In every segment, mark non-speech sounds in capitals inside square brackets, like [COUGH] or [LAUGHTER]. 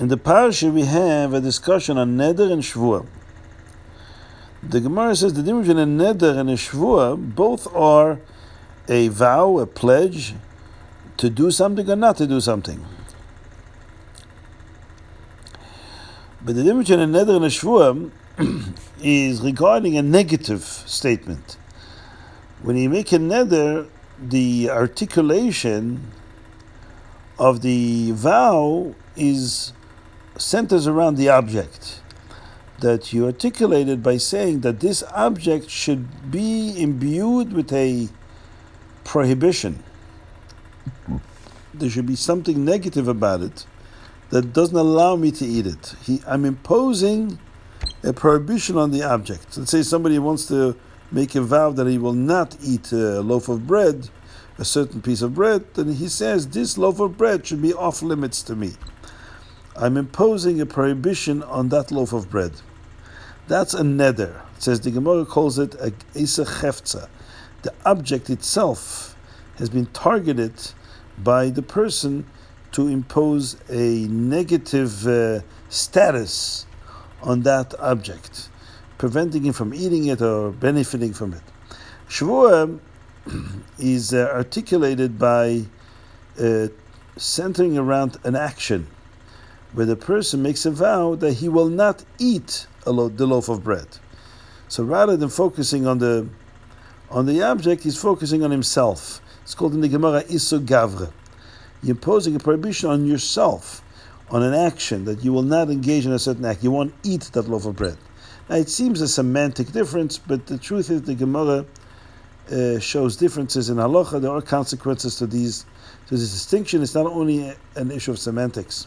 In the parasha, we have a discussion on neder and shvua. The Gemara says the difference between a neder and a shvua both are a vow, a pledge to do something or not to do something. But the difference between a neder and a shvua [CLEARS THROAT] is regarding a negative statement. When you make a neder, the articulation of the vow is centers around the object that you articulated by saying that this object should be imbued with a prohibition. There should be something negative about it that doesn't allow me to eat it. He, I'm imposing a prohibition on the object. Let's say somebody wants to make a vow that he will not eat a loaf of bread, a certain piece of bread, then he says this loaf of bread should be off limits to me. I'm imposing a prohibition on that loaf of bread. That's a neder. It says the Gemara calls it a issur cheftza. The object itself has been targeted by the person to impose a negative uh, status on that object, preventing him from eating it or benefiting from it. Shvuah [CLEARS THROAT] is uh, articulated by uh, centering around an action where the person makes a vow that he will not eat lo- the loaf of bread. So rather than focusing on the on the object, he's focusing on himself. It's called in the Gemara issur gavra. You're imposing a prohibition on yourself, on an action that you will not engage in a certain act. You won't eat that loaf of bread. Now it seems a semantic difference, but the truth is the Gemara uh, shows differences in halacha. There are consequences to these to this distinction. It's not only an issue of semantics.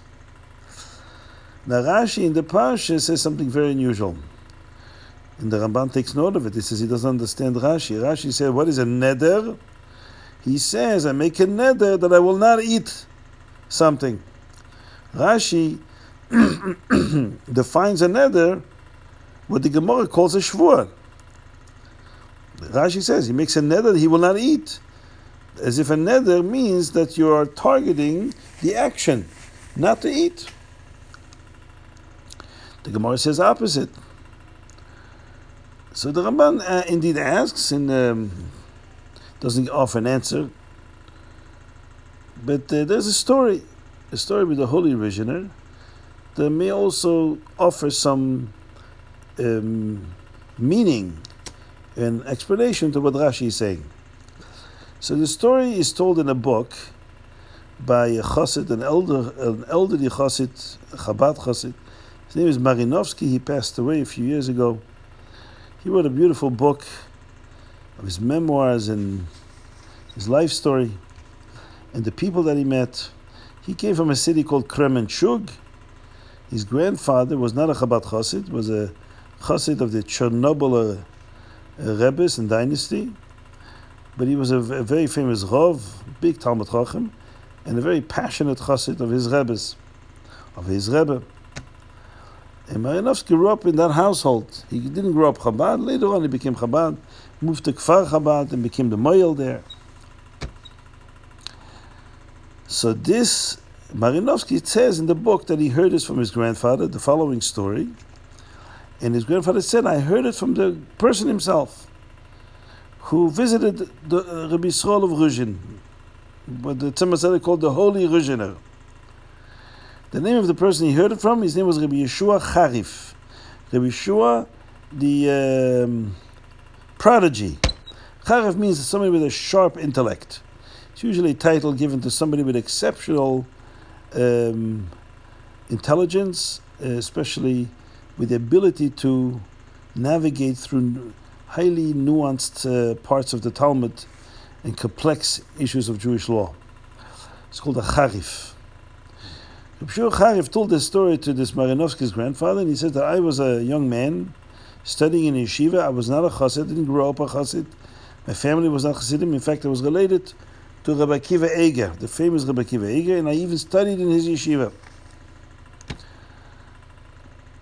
Now Rashi in the Parsha says something very unusual. And the Ramban takes note of it. He says he doesn't understand Rashi. Rashi said, what is a neder? He says, I make a neder that I will not eat something. Rashi [CLEARS THROAT] defines a neder what the Gemara calls a shvua. Rashi says he makes a neder that he will not eat. As if a neder means that you are targeting the action, not to eat. The Gemara says opposite. So the Ramban uh, indeed asks and um, doesn't offer an answer. But uh, there's a story, a story with the Holy Rizhiner that may also offer some um, meaning and explanation to what Rashi is saying. So the story is told in a book by a chassid, an elder, an elderly chassid, Chabad chassid, his name is Marinovsky. He passed away a few years ago. He wrote a beautiful book of his memoirs and his life story and the people that he met. He came from a city called Kremenchug. His grandfather was not a Chabad Chassid, was a Chassid of the Chernobyl uh, Rebbe's and dynasty. But he was a, a, very famous Rav, big Talmud Chacham, and a very passionate Chassid of his Rebbe's, of his Rebbe. And Marinovsky grew up in that household. He didn't grow up Chabad. Later on, he became Chabad, moved to Kfar Chabad, and became the Moyel there. So this Marinovsky says in the book that he heard this from his grandfather, the following story. And his grandfather said, I heard it from the person himself who visited the uh, Rabbi Yisrael of Ruzhin, what the Tzemach called the Holy Ruzhiner. The name of the person he heard it from, his name was Rabbi Yeshua Charif. Rabbi Yeshua, the um, prodigy. Charif means somebody with a sharp intellect. It's usually a title given to somebody with exceptional um, intelligence, especially with the ability to navigate through highly nuanced uh, parts of the Talmud and complex issues of Jewish law. It's called a Charif. Reb Shua Charif told this story to this Marinovsky's grandfather, and he said that I was a young man studying in yeshiva. I was not a chassid, I didn't grow up a chassid. My family was not chassidim. In fact, I was related to Rabbi Kiva Eger, the famous Rabbi Kiva Eger, and I even studied in his yeshiva.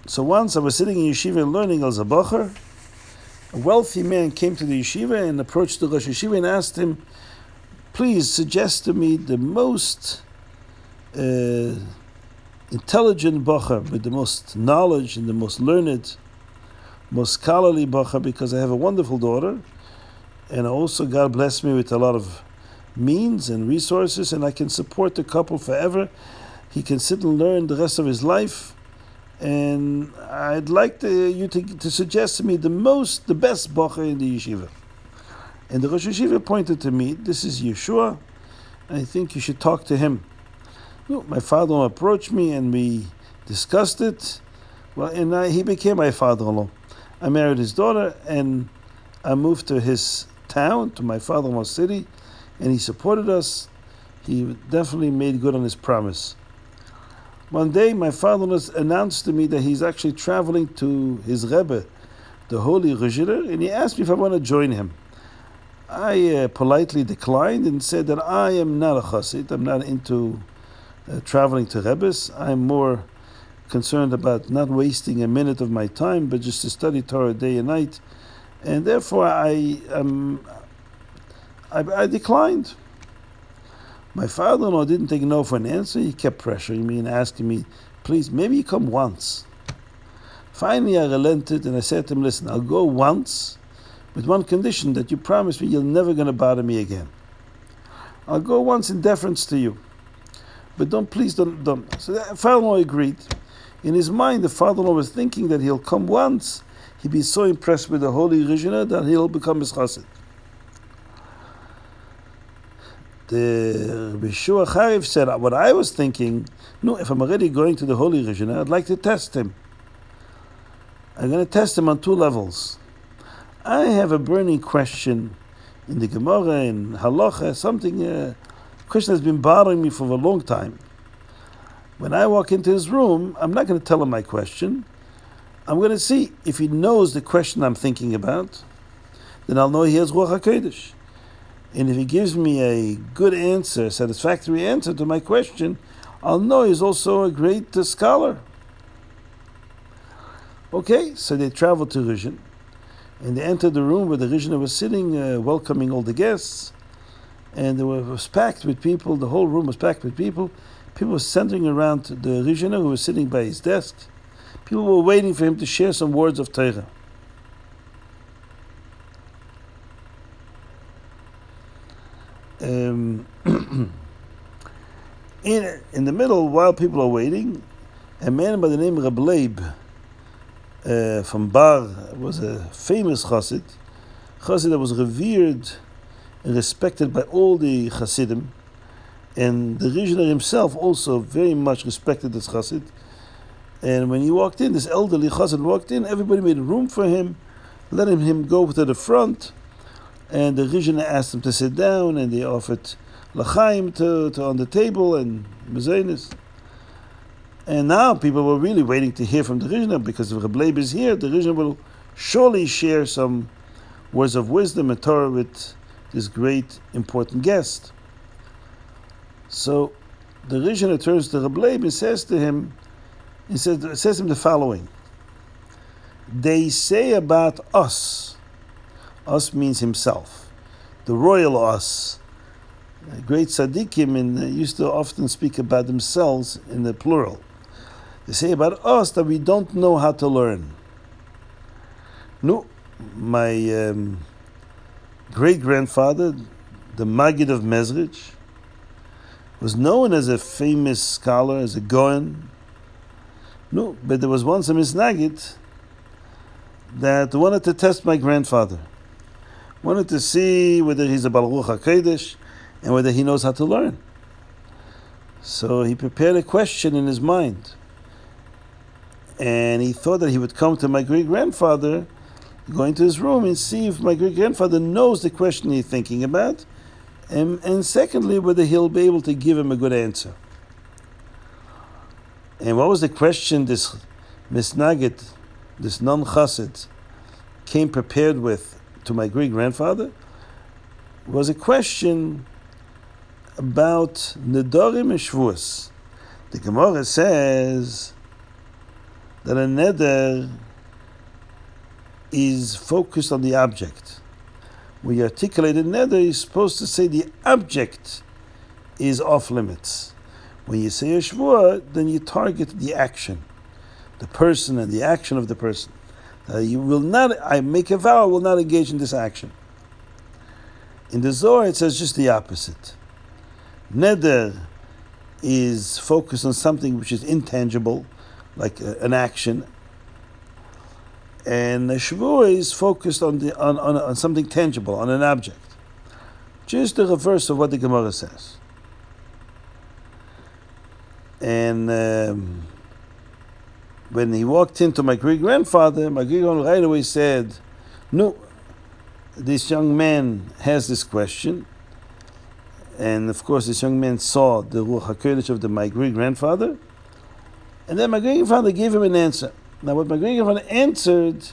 So once I was sitting in yeshiva learning al Zabacher, a wealthy man came to the yeshiva and approached the Rosh Yeshiva and asked him, please suggest to me the most uh, intelligent bacher with the most knowledge and the most learned, most scholarly bacher because I have a wonderful daughter, and also God bless me with a lot of means and resources, and I can support the couple forever. He can sit and learn the rest of his life, and I'd like to, you to, to suggest to me the most, the best bacher in the yeshiva. And the Rosh Yeshiva pointed to me, this is Yeshua, I think you should talk to him. My father approached me and we discussed it. Well, and I, he became my father-in-law. I married his daughter and I moved to his town, to my father-in-law's city, and he supported us. He definitely made good on his promise. One day, my father-in-law announced to me that he's actually traveling to his Rebbe, the holy Rizhiner, and he asked me if I want to join him. I uh, politely declined and said that I am not a chassid. I'm not into uh, traveling to Rebbe's. I'm more concerned about not wasting a minute of my time, but just to study Torah day and night. And therefore, I, um, I, I declined. My father-in-law didn't take no for an answer. He kept pressuring me and asking me, please, maybe you come once. Finally, I relented and I said to him, listen, I'll go once with one condition that you promise me you're never going to bother me again. I'll go once in deference to you, but don't please don't don't. So the father-in-law agreed. In his mind, the father-in-law was thinking that he'll come once. He'd be so impressed with the holy Rizhiner that he'll become his chassid. The Reb Shua Charif said, what I was thinking, no, if I'm already going to the holy Rizhiner, I'd like to test him. I'm going to test him on two levels. I have a burning question in the Gemara in Halacha, something uh, question has been bothering me for a long time. When I walk into his room, I'm not going to tell him my question. I'm going to see if he knows the question I'm thinking about. Then I'll know he has Ruach Hakodesh. And if he gives me a good answer, satisfactory answer to my question, I'll know he's also a great uh, scholar. Okay, so they traveled to Ruzhin and they entered the room where the Rizhiner was sitting, uh, welcoming all the guests, and it was packed with people. The whole room was packed with people. People were centering around the Rizhiner who was sitting by his desk. People were waiting for him to share some words of Torah. Um, [CLEARS THROAT] in, in the middle, while people are waiting, a man by the name of Reb Leib, uh, from Bar was a famous chassid, chassid that was revered respected by all the chassidim, and the Rizhiner himself also very much respected this chassid. And when he walked in, this elderly chassid walked in, everybody made room for him, letting him go to the front, and the Rizhiner asked him to sit down, and they offered lachaim to, to on the table and mezainis. And now people were really waiting to hear from the Rizhiner because if Reb is here, the Rizhiner will surely share some words of wisdom and Torah with this great important guest. So the Rizhiner turns to and says to him, he says, says him the following. They say about us, us means himself, the royal us. Great tzaddikim in, used to often speak about themselves in the plural. They say about us that we don't know how to learn. No, my um, great grandfather, the Magid of Mezrich, was known as a famous scholar, as a Gaon. No, but there was once a misnagid that wanted to test my grandfather. Wanted to see whether he's a Baruch HaKodesh and whether he knows how to learn. So he prepared a question in his mind and he thought that he would come to my great grandfather, go into his room and see if my great grandfather knows the question he's thinking about, and, and secondly, whether he'll be able to give him a good answer. And what was the question this misnagid, this non chassid, came prepared with to my great grandfather? Was a question about nedarim and shvuas. The Gemara says that a neder is focused on the object. You articulate a neder, you're supposed to say the object is off limits. When you say a shvua, then you target the action, the person and the action of the person. Uh, you will not, I make a vow, I will not engage in this action. In the Zohar, it says just the opposite. Neder is focused on something which is intangible, like a, an action, and the Shavua is focused on, the, on, on, on something tangible, on an object. Just the reverse of what the Gemara says. And um, when he walked into my great grandfather, my great grandfather right away said, No, this young man has this question. And of course, this young man saw the Ruach HaKodesh of the, my great grandfather. And then my great grandfather gave him an answer. Now, what grandfather answered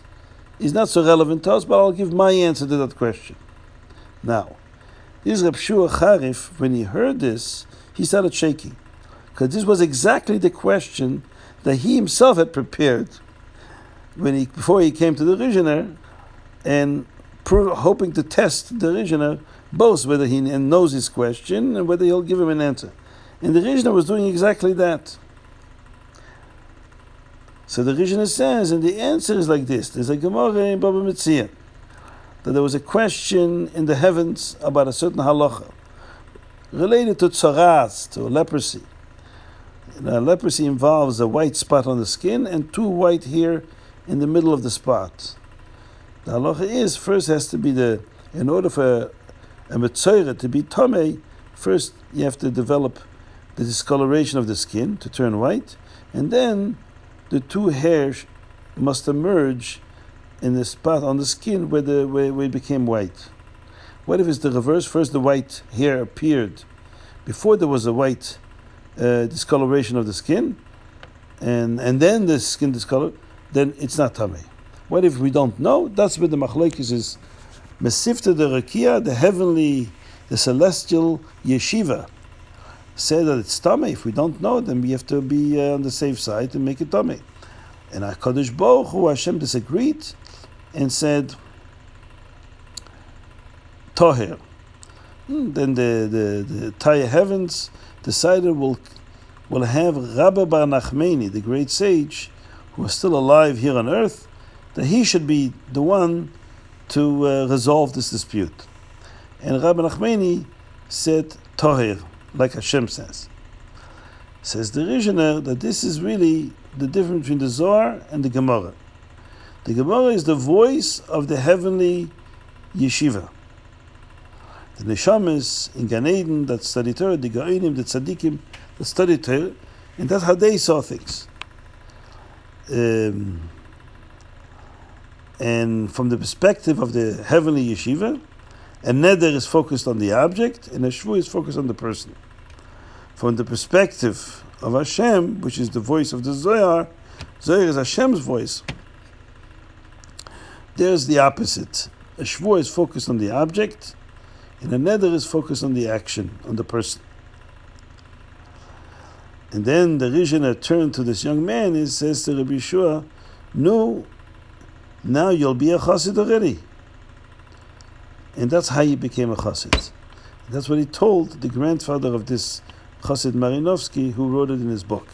is not so relevant to us, but I'll give my answer to that question. Now, this Reb Shua Charif, when he heard this, he started shaking. Because this was exactly the question that he himself had prepared when he, before he came to the Rizhiner, and pro- hoping to test the Rizhiner both whether he knows his question and whether he'll give him an answer. And the Rizhiner was doing exactly that. So the Rizhiner says, and the answer is like this: There's a Gemara in Baba Metzia that there was a question in the heavens about a certain halacha related to tzaras, to leprosy. Now, leprosy involves a white spot on the skin and two white hair in the middle of the spot. The halacha is first has to be the in order for a mitzvah to be tamei, first you have to develop the discoloration of the skin to turn white, and then the two hairs must emerge in the spot on the skin where, the, where, where it became white. What if it's the reverse? First, the white hair appeared before there was a white uh, discoloration of the skin, and, and then the skin discolored, then it's not tamei. What if we don't know? That's where the machlekes is. Mesivta d'Rakia, the heavenly, the celestial yeshiva say that it's tamei. If we don't know, then we have to be uh, on the safe side and make it tamei. And HaKadosh Baruch Hu, Hashem disagreed and said, Toher. Hmm, then the, the, the entire heavens decided will will have Rabbi Bar Nachmani, the great sage, who is still alive here on earth, that he should be the one to uh, resolve this dispute. And Rabbi Nachmani said, Toher like Hashem says. Says the Rizhiner that this is really the difference between the Zohar and the Gemara. The Gemara is the voice of the heavenly yeshiva. The Neshamas in Gan Eden that study Torah, the Ga'inim, the Tzaddikim that study Torah, and that's how they saw things. Um, and from the perspective of the heavenly yeshiva, a neder is focused on the object, and a shvu is focused on the person. From the perspective of Hashem, which is the voice of the Zohar, Zohar is Hashem's voice. There's the opposite. A shvu is focused on the object, and a neder is focused on the action, on the person. And then the Rizhiner turned to this young man and says to Rabbi Shua, No, now you'll be a chassid already. And that's how he became a chassid. That's what he told the grandfather of this Chassid Marinovsky, who wrote it in his book.